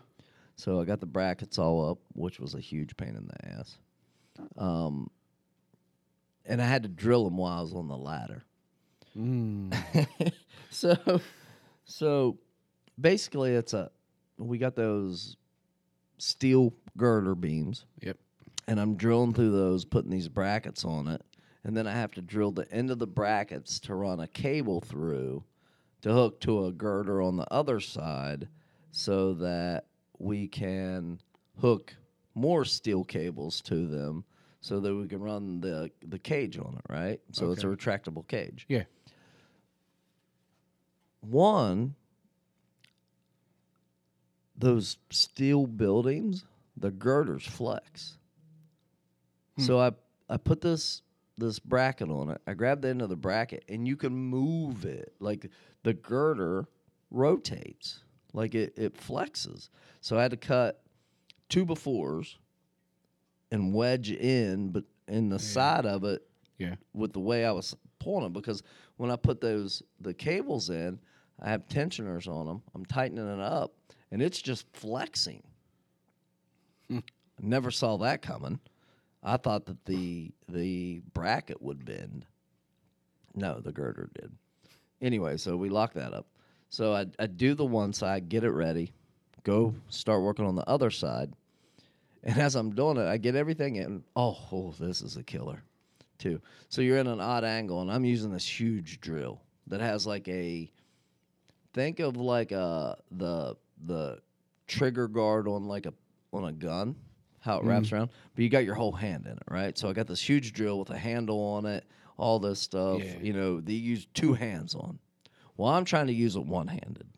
So I got the brackets all up, which was a huge pain in the ass. Um, and I had to drill them while I was on the ladder. Mm. So, so basically, it's a we got those steel girder beams, yep. and I'm drilling through those, putting these brackets on it, and then I have to drill the end of the brackets to run a cable through to hook to a girder on the other side, so that we can hook more steel cables to them, so that we can run the the cage on it. Right, so it's a retractable cage. Yeah. One, those steel buildings, the girders flex. Hmm. So I I put this this bracket on it. I grab the end of the bracket and you can move it. Like the girder rotates. Like it, it flexes. So I had to cut two befores and wedge in but in the side of it Yeah. with the way I was pulling it because when I put those the cables in, I have tensioners on them. I'm tightening it up, and it's just flexing. Hmm. Never saw that coming. I thought that the the bracket would bend. No, the girder did. Anyway, so we lock that up. So I, I do the one side, get it ready, go start working on the other side. And as I'm doing it, I get everything in. Oh, oh, this is a killer, too. So you're in an odd angle, and I'm using this huge drill that has like a think of like uh the the trigger guard on like a on a gun, how it wraps around. But you got your whole hand in it, right? So I got this huge drill with a handle on it, all this stuff. Yeah. You know, they use two hands on. Well, I'm trying to use it one handed.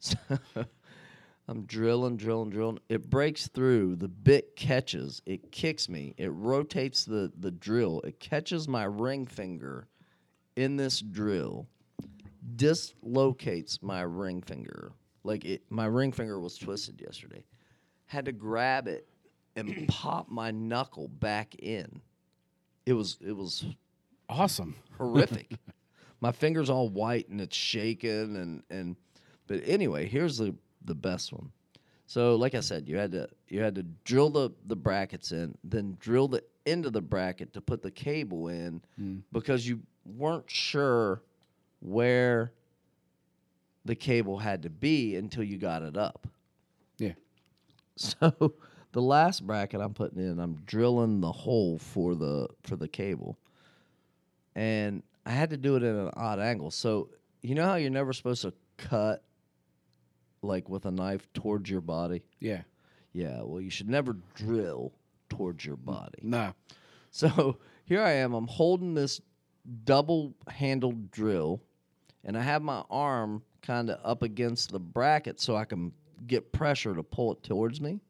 So I'm drilling, drilling, drilling. It breaks through. The bit catches. It kicks me. It rotates the, the drill. It catches my ring finger in this drill, dislocates my ring finger. Like it, my ring finger was twisted yesterday. Had to grab it and pop my knuckle back in. It was it was Awesome. horrific. My finger's all white and it's shaking and and but anyway, here's the the best one. So like I said, you had to you had to drill the the brackets in, then drill the end of the bracket to put the cable in mm. because you weren't sure where the cable had to be until you got it up. Yeah. So the last bracket I'm putting in, I'm drilling the hole for the for the cable. And I had to do it at an odd angle. So you know how you're never supposed to cut like with a knife towards your body? Yeah. Yeah, well you should never drill towards your body. Nah. So here I am. I'm holding this double handled drill, and I have my arm kind of up against the bracket so I can get pressure to pull it towards me.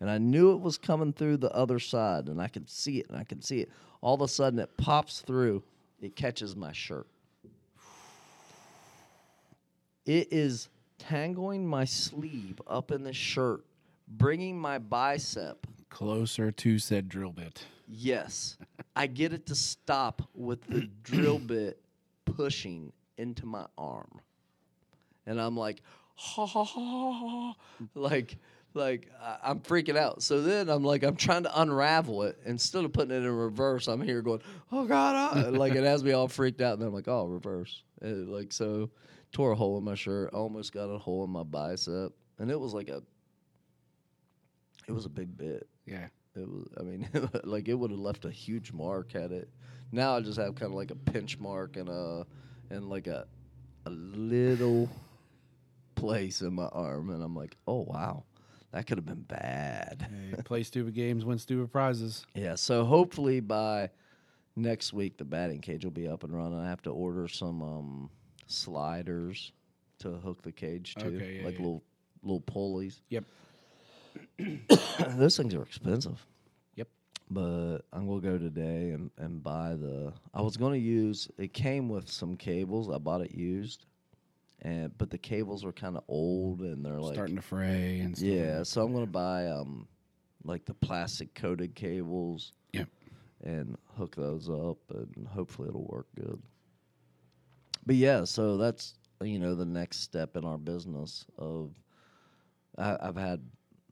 And I knew it was coming through the other side, and I could see it, and I could see it. All of a sudden, it pops through, it catches my shirt. It is tangling my sleeve up in the shirt, bringing my bicep Closer to said drill bit. Yes. I get it to stop with the drill bit pushing into my arm. And I'm like, ha ha ha ha, ha. like like I- I'm freaking out. So then I'm like I'm trying to unravel it instead of putting it in reverse. I'm here going, oh god, ah," like it has me all freaked out. And then I'm like, oh, reverse. And like so, tore a hole in my shirt. Almost got a hole in my bicep, and it was like a, it was a big bit. Yeah. It was. I mean, like it would have left a huge mark had it. Now I just have kind of like a pinch mark and a and like a a little place in my arm, and I'm like, oh wow, that could have been bad. Hey, play stupid games, win stupid prizes. Yeah. So hopefully by next week the batting cage will be up and running. I have to order some um, sliders to hook the cage to, Okay, yeah, like yeah. little little pulleys. Yep. Those things are expensive. Yep. But I'm gonna go today and, and buy the. I was gonna use. It came with some cables. I bought it used, and but the cables were kind of old and they're like Starting to fray and stuff. yeah. So I'm gonna buy um like the plastic coated cables. Yep. And hook those up, and hopefully it'll work good. But yeah, so that's you know the next step in our business of I, I've had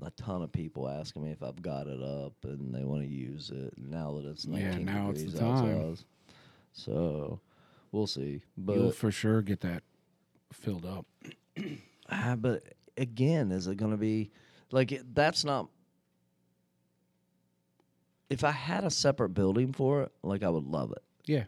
a ton of people asking me if I've got it up and they want to use it now that it's Yeah, 19 now it's the time. outside. So we'll see. But You'll for sure get that filled up. Ah, but again, is it going to be like it, that's not? If I had a separate building for it, like I would love it. Yeah.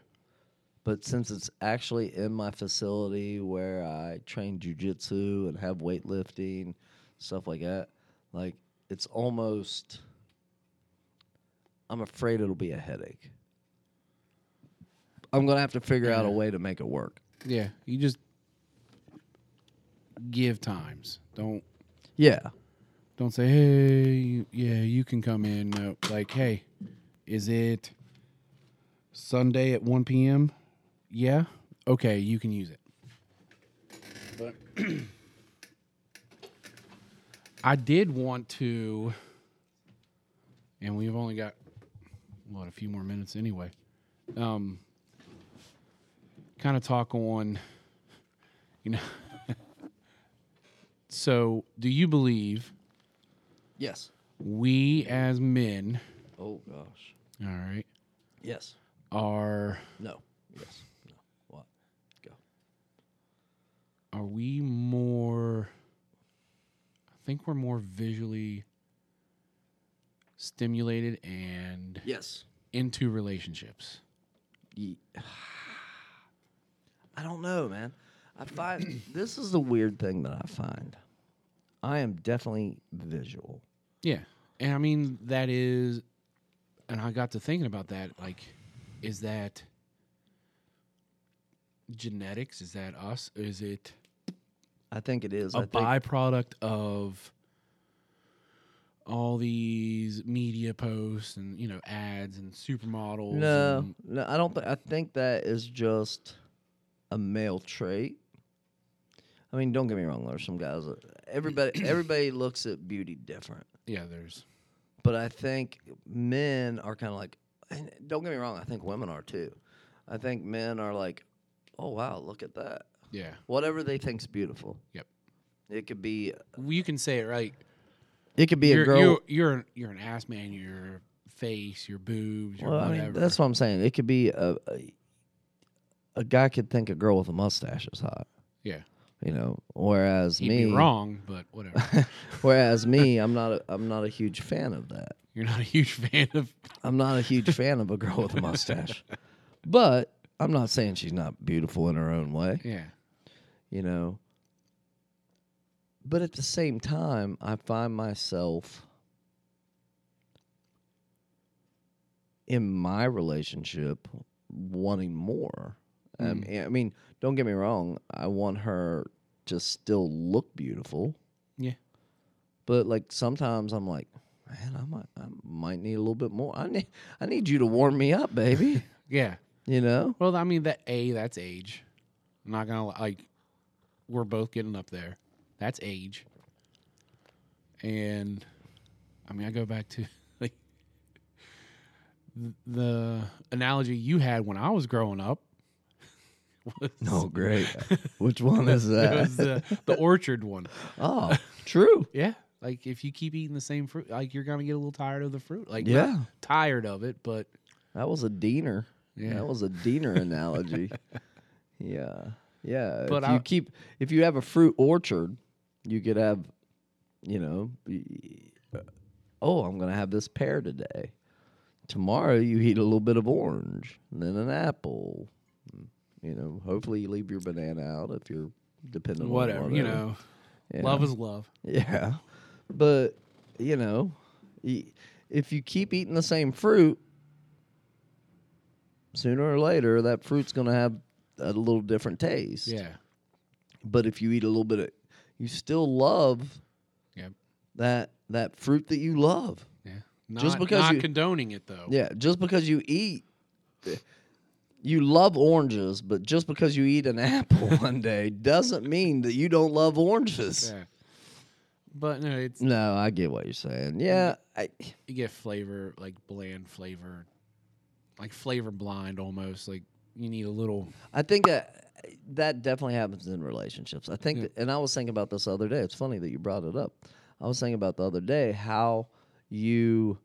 But since it's actually in my facility where I train jujitsu and have weightlifting, stuff like that, like it's almost. I'm afraid it'll be a headache. I'm gonna have to figure out a way to make it work. Yeah. You just give times. Don't Yeah, don't say, "Hey, yeah, you can come in." No, like, "Hey, is it Sunday at 1 p.m.?" Yeah. Okay, you can use it. But I did want to and we've only got what a few more minutes anyway. Um kind of talk on you know so do you believe Yes. we as men Oh gosh. all right Yes. are No. Yes. No. What? Go. are we more I think we're more visually stimulated and Yes. into relationships. Ye- I don't know, man. I find this is the weird thing that I find. I am definitely visual. Yeah. And I mean, that is, and I got to thinking about that. Like, is that genetics? Is that us? Is it I think it is. a byproduct of all these media posts and, you know, ads and supermodels? no, and- no, I don't think. I think that is just a male trait. I mean, don't get me wrong. There's some guys. That, everybody, everybody looks at beauty different. yeah, there's, But I think men are kind of like, and don't get me wrong, I think women are too. I think men are like, oh wow, look at that. yeah. Whatever they think's beautiful. Yep. It could be Well, you can say it right. it could be you're, a girl. You're, you're, you're an ass man. Your face, your boobs, your well, I mean, that's what I'm saying. It could be a, a a guy could think a girl with a mustache is hot. yeah. You know, whereas He'd me be wrong, but whatever. whereas me, I'm not a, I'm not a huge fan of that. You're not a huge fan of. I'm not a huge fan of a girl with a mustache. But I'm not saying she's not beautiful in her own way. Yeah. you know. But at the same time, I find myself in my relationship wanting more. I Mm. mean- I mean, don't get me wrong, I want her to still look beautiful. Yeah. But like sometimes I'm like, man, I might I might need a little bit more. I need I need you to warm me up, baby. Yeah. you know? Well, I mean that a that's age. I'm not gonna like. We're both getting up there. That's age. And, I mean, I go back to like the analogy you had when I was growing up. Was, Oh, great. Which one is that? was uh, the orchard one. oh, true. Yeah. Like if you keep eating the same fruit, like you're gonna get a little tired of the fruit. Like not Yeah. tired of it, but That was a Diener. Yeah. That was a Diener analogy. Yeah. Yeah. But if you I- keep if you have a fruit orchard, you could have, you know, y- oh, I'm gonna have this pear today. Tomorrow you eat a little bit of orange, and then an apple. You know, hopefully you leave your banana out if you're dependent whatever, on whatever. You know, Yeah. love is love. Yeah. But, you know, if you keep eating the same fruit, sooner or later that fruit's going to have a little different taste. Yeah. But if you eat a little bit of you still love Yep. that that fruit that you love. Yeah. Not, Just because not you- condoning it though. Yeah, just because you eat you love oranges, but just because you eat an apple one day doesn't mean that you don't love oranges. Yeah. But no, it's No, I get what you're saying. Yeah, I, you get flavor like bland flavor, like flavor blind almost. Like you need a little. I think that that definitely happens in relationships. I think, Yeah. that, and I was thinking about this the other day. It's funny that you brought it up. I was thinking about the other day how you,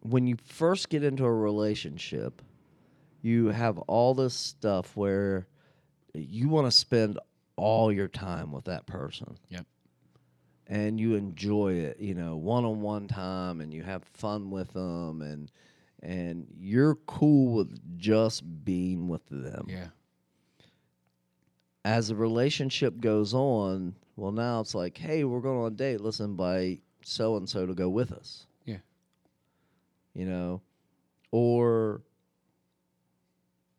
when you first get into a relationship, you have all this stuff where you want to spend all your time with that person. Yep. And you enjoy it, you know, one on one time, and you have fun with them, and and you're cool with just being with them. Yeah. As the relationship goes on, well, now it's like, hey, we're going on a date. Let's invite so and so to go with us. Yeah. You know, or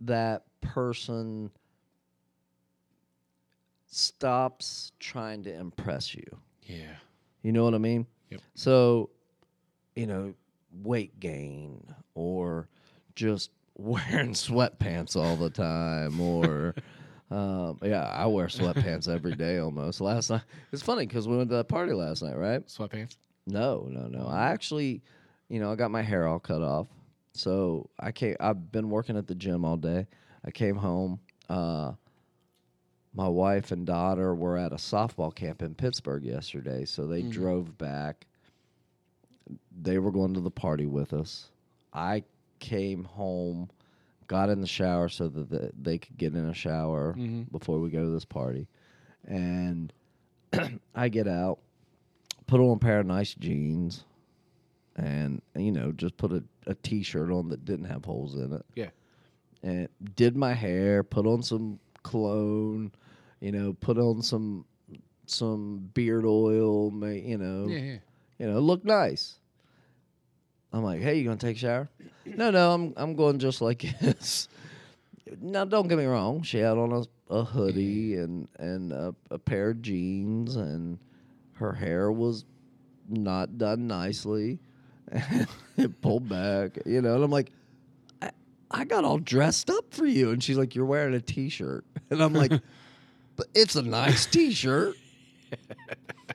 that person stops trying to impress you. Yeah. You know what I mean? Yep. So, you know, weight gain or just wearing sweatpants all the time or um, yeah, I wear sweatpants every day almost. Last night it's funny because we went to that party last night, right? Sweatpants. No, no, no. I actually, you know, I got my hair all cut off. So I came. I've been working at the gym all day. I came home. Uh, my wife and daughter were at a softball camp in Pittsburgh yesterday, so they Mhm. drove back. They were going to the party with us. I came home, got in the shower so that the, they could get in a shower Mhm. before we go to this party, and I get out, put on a pair of nice jeans, and you know just put a, a t-shirt on that didn't have holes in it Yeah. and did my hair put on some cologne, you know, put on some some beard oil, ma- you know, Yeah, yeah. you know, look nice. I'm like, hey, you gonna take a shower? no, no, I'm I'm going just like this. now, don't get me wrong. She had on a, a hoodie and and a, a pair of jeans, and her hair was not done nicely. it pulled back, you know. And I'm like, I, I got all dressed up for you, and she's like, you're wearing a t-shirt, and I'm like, but it's a nice t-shirt.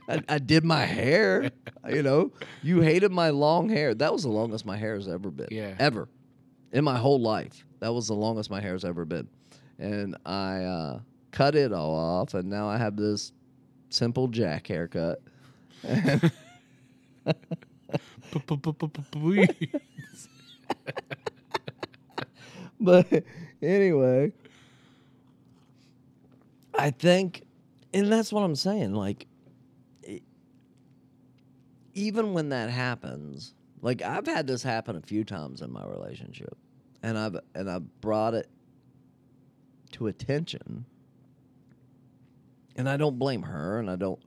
I, I did my hair. You know, you hated my long hair. That was the longest my hair has ever been. Yeah. Ever. In my whole life. That was the longest my hair has ever been. And I uh, cut it all off, and now I have this simple jack haircut. But anyway, I think, and that's what I'm saying. Like, e- even when that happens, like I've had this happen a few times in my relationship, and I've and I've brought it to attention, and I don't blame her, and I don't.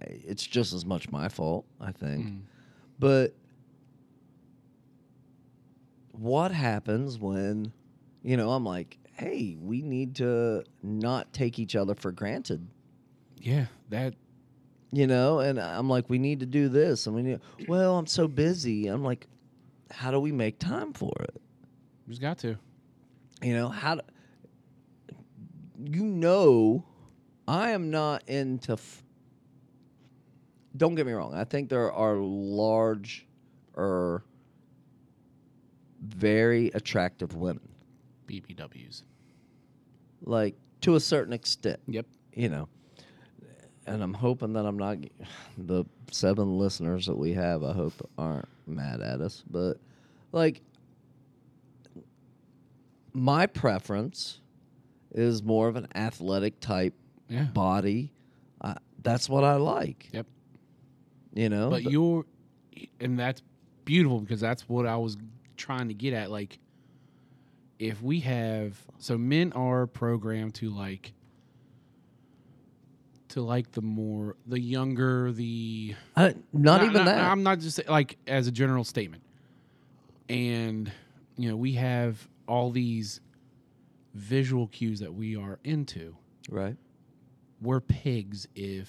It's just as much my fault, I think. Mm. But what happens when, you know, I'm like, hey, we need to not take each other for granted, Yeah, that you know? And I'm like, we need to do this. And we need, well, I'm so busy. I'm like, how do we make time for it? just got to. You know, how do, you know, I am not into, f- don't get me wrong. I think there are large or very attractive women. BBWs. like to a certain extent, Yep. you know. And I'm hoping that I'm not the seven listeners that we have. I hope aren't mad at us, but like my preference is more of an athletic type Yeah. body. Uh, that's what I like. Yep. You know, But you're, and that's beautiful because that's what I was trying to get at. Like, if we have, so men are programmed to like, to like the more, the younger, the. I, not No, even no, that. I'm not just like as a general statement. And you know, we have all these visual cues that we are into. right. We're pigs if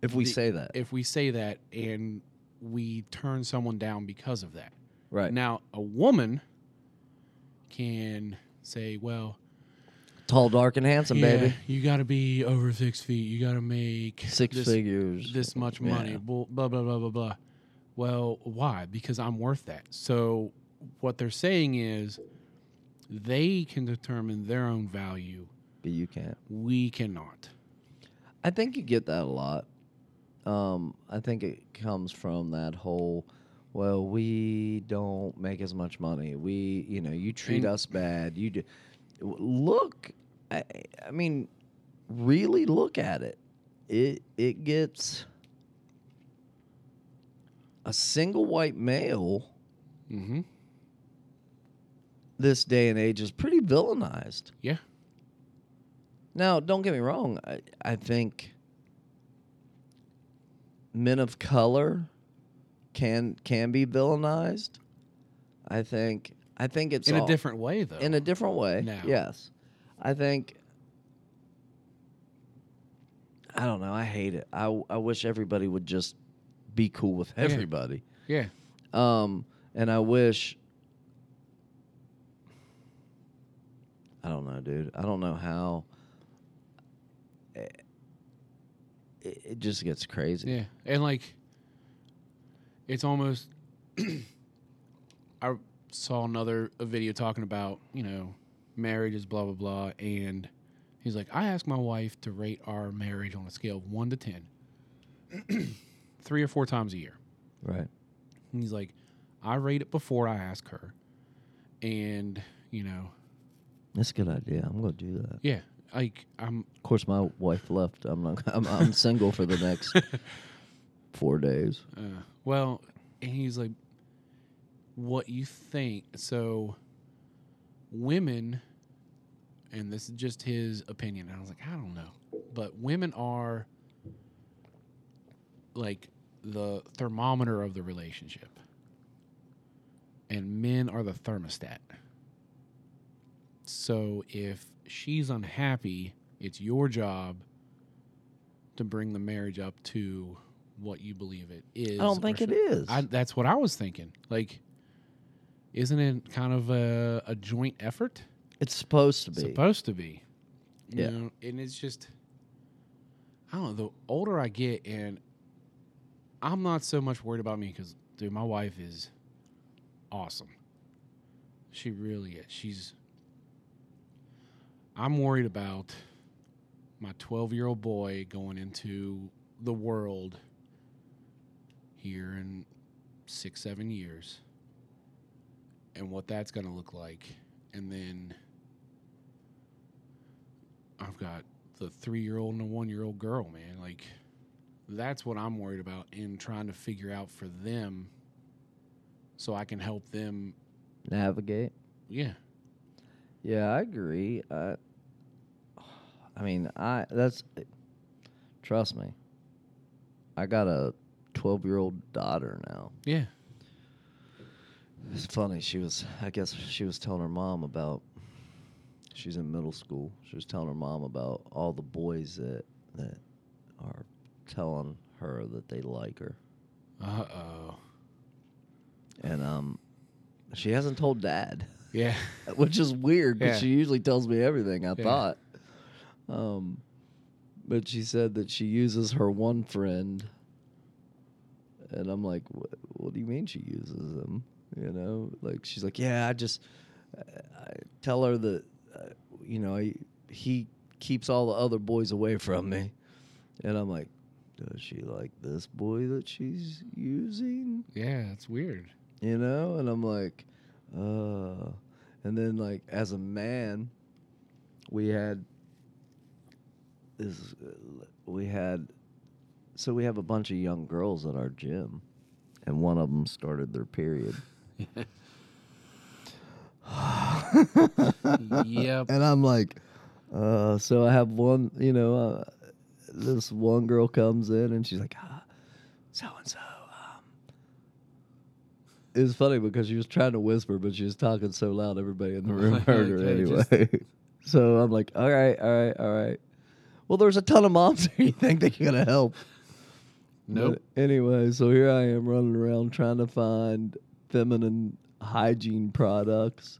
If we the- say that, if we say that and we turn someone down because of that. right? Now, a woman can say, "Well, Tall, dark, and handsome, yeah, baby. you got to be over six feet. You got to make Six this, figures. this much money. Yeah. Blah, blah blah blah blah blah. Well, why? Because I'm worth that. So what they're saying is they can determine their own value. But you can't. We cannot. I think you get that a lot. Um, I think it comes from that whole, well, we don't make as much money. We, you know, you treat us bad. You do. Look, I, I mean, really look at it. It it gets a single white male Mm-hmm. this day and age is pretty villainized. Yeah. Now, don't get me wrong. I, I think men of color can can be villainized. I think I think it's In a different way, though. in a different way. Now. Yes, I think. I don't know. I hate it. I I wish everybody would just be cool with everybody. yeah. Um, and I wish. I don't know, dude. I don't know how. It, it just gets crazy. Yeah, and like, it's almost. I saw another a video talking about you know marriage is blah blah blah, and he's like, I asked my wife to rate our marriage on a scale of one to ten, three or four times a year. Right. And he's like, I rate it before I ask her, and you know, That's a good idea. I'm gonna do that. yeah, like I'm Of course, my wife left. I'm not. I'm, I'm single for the next four days. Uh, well, and he's like, what you think? So, women and this is just his opinion. And I was like, I don't know, but women are like the thermometer of the relationship, and men are the thermostat. So if she's unhappy, it's your job to bring the marriage up to what you believe it is. I don't think it is. I, that's what I was thinking. Like, isn't it kind of a, a joint effort? it's supposed to be. Supposed to be. You Yeah. know, and it's just, I don't know. The older I get, and I'm not so much worried about me because, dude, my wife is awesome. She really is. She's. I'm worried about my 12 year old boy going into the world here in six, seven years and what that's going to look like. And then I've got the three year old and a one year old girl, man. Like, that's what I'm worried about in trying to figure out for them so I can help them. Navigate. Yeah. Yeah, I agree. I, I mean, I that's trust me. I got a twelve-year-old daughter now. Yeah. It's funny. She was, I guess, she was telling her mom about. She's in middle school. She was telling her mom about all the boys that that are telling her that they like her, Uh oh. and um, she hasn't told dad. Yeah. which is weird because Yeah. she usually tells me everything. I Yeah. thought, um, but she said that she uses her one friend, and I'm like, what, what do you mean she uses him? You know, like she's like, yeah, I just I tell her that, uh, you know, he, he keeps all the other boys away from me, and I'm like, does she like this boy that she's using? Yeah. It's weird. you know and i'm like uh and then like as a man we had this uh, we had so we have a bunch of young girls at our gym and one of them started their period yep. and i'm like uh so i have one you know uh, this one girl comes in and she's like ah, so and so it was funny because she was trying to whisper but she was talking so loud everybody in the room heard her anyway so i'm like all right all right all right well there's a ton of moms here you think they're gonna help Nope. but anyway, so here I am running around trying to find feminine hygiene products.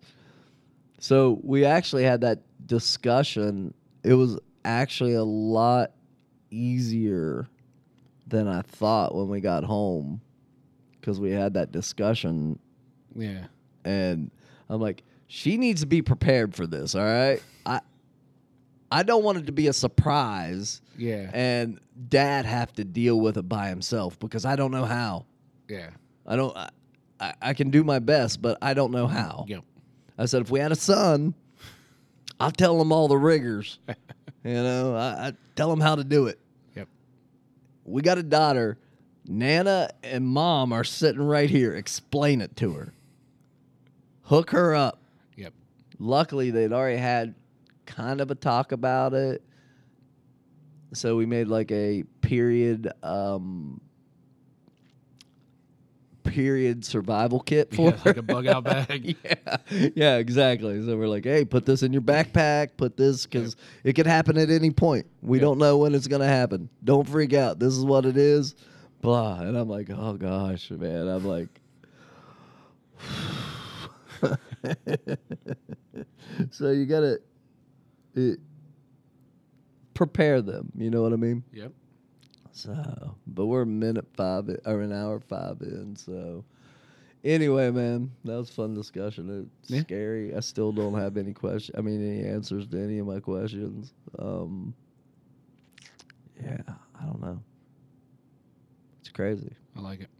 So we actually had that discussion. It was actually a lot easier than I thought when we got home because we had that discussion Yeah. and I'm like, she needs to be prepared for this, all right? I I don't want it to be a surprise Yeah. and dad have to deal with it by himself because I don't know how. Yeah. I don't. I, I, I can do my best, but I don't know how. Yep. I said if we had a son, I'll tell him all the rigors. you know, I, I tell him how to do it. Yep. We got a daughter. Nana and mom are sitting right here. Explain it to her. Hook her up. Yep. Luckily, they'd already had kind of a talk about it. So we made like a period um period survival kit for Yeah, like a bug out bag. yeah. Yeah, exactly. So we're like, "Hey, put this in your backpack, put this cuz it could happen at any point. We Yep. don't know when it's going to happen. Don't freak out. This is what it is." Blah. And I'm like, "Oh gosh, man." I'm like so you gotta it, prepare them. You know what I mean? Yep. So, but we're a minute five in, or an hour five in. So, anyway, man, that was a fun discussion. It's Yeah. scary. I still don't have any question. I mean, any answers to any of my questions. Um, yeah, I don't know. Crazy. I like it.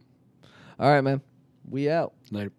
All right, man. We out. Later.